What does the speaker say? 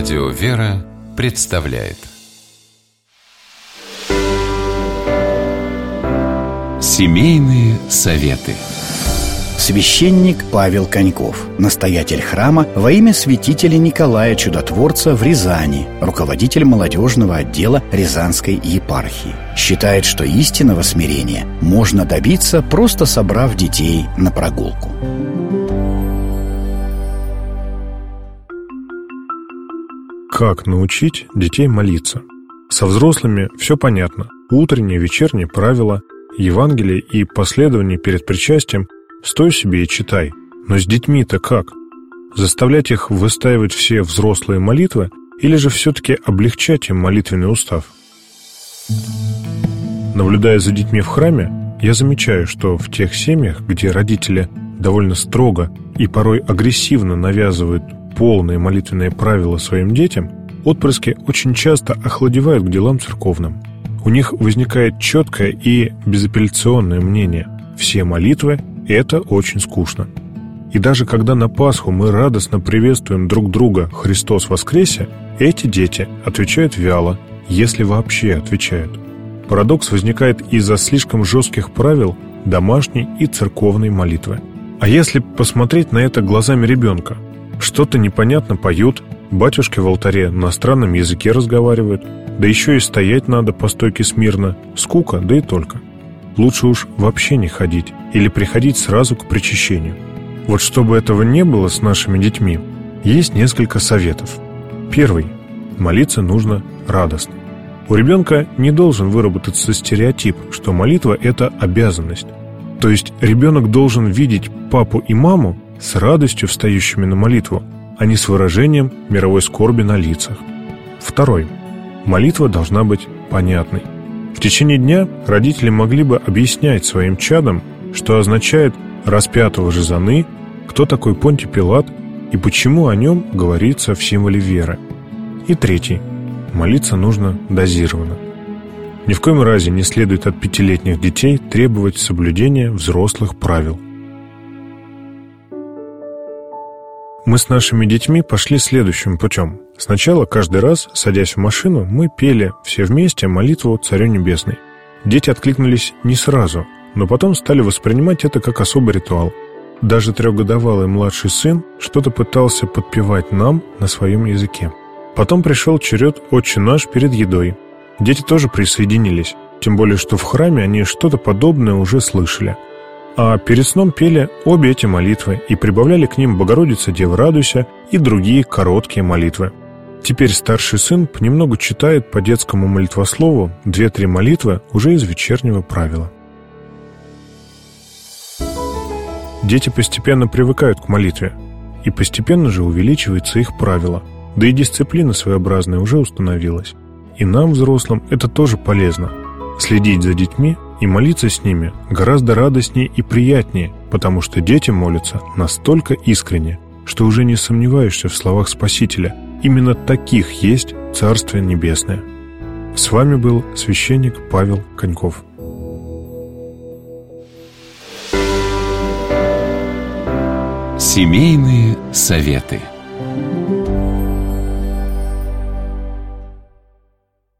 Радио «Вера» представляет Семейные советы Священник Павел Коньков, настоятель храма во имя святителя Николая Чудотворца в Рязани, руководитель молодежного отдела Рязанской епархии. Считает, что истинного смирения можно добиться, просто собрав детей на прогулку. Как научить детей молиться? Со взрослыми все понятно. Утренние, вечерние правила, Евангелие и последование перед причастием стой себе и читай. Но с детьми-то как? Заставлять их выстаивать все взрослые молитвы или же все-таки облегчать им молитвенный устав? Наблюдая за детьми в храме, я замечаю, что в тех семьях, где родители довольно строго и порой агрессивно навязывают полные молитвенные правила своим детям, отпрыски очень часто охладевают к делам церковным. У них возникает четкое и безапелляционное мнение. Все молитвы – это очень скучно. И даже когда на Пасху мы радостно приветствуем друг друга «Христос воскресе», эти дети отвечают вяло, если вообще отвечают. Парадокс возникает из-за слишком жестких правил домашней и церковной молитвы. А если посмотреть на это глазами ребенка – что-то непонятно поют, батюшки в алтаре на странном языке разговаривают, да еще и стоять надо по стойке смирно, скука, да и только. Лучше уж вообще не ходить или приходить сразу к причащению. Вот чтобы этого не было с нашими детьми, есть несколько советов. Первый. Молиться нужно радостно. У ребенка не должен выработаться стереотип, что молитва – это обязанность. То есть ребенок должен видеть папу и маму с радостью встающими на молитву, а не с выражением мировой скорби на лицах. Второй. Молитва должна быть понятной. В течение дня родители могли бы объяснять своим чадам, что означает «распятого Жизаны», кто такой Понти Пилат и почему о нем говорится в символе веры. И третий. Молиться нужно дозированно. Ни в коем разе не следует от пятилетних детей требовать соблюдения взрослых правил – Мы с нашими детьми пошли следующим путем. Сначала каждый раз, садясь в машину, мы пели все вместе молитву Царю Небесной. Дети откликнулись не сразу, но потом стали воспринимать это как особый ритуал. Даже трехгодовалый младший сын что-то пытался подпевать нам на своем языке. Потом пришел черед «Отче наш» перед едой. Дети тоже присоединились, тем более, что в храме они что-то подобное уже слышали – а перед сном пели обе эти молитвы и прибавляли к ним «Богородица, Дева, радуйся» и другие короткие молитвы. Теперь старший сын понемногу читает по детскому молитвослову две-три молитвы уже из вечернего правила. Дети постепенно привыкают к молитве, и постепенно же увеличивается их правило, да и дисциплина своеобразная уже установилась. И нам, взрослым, это тоже полезно. Следить за детьми и молиться с ними гораздо радостнее и приятнее, потому что дети молятся настолько искренне, что уже не сомневаешься в словах Спасителя. Именно таких есть Царствие Небесное. С вами был священник Павел Коньков. Семейные советы.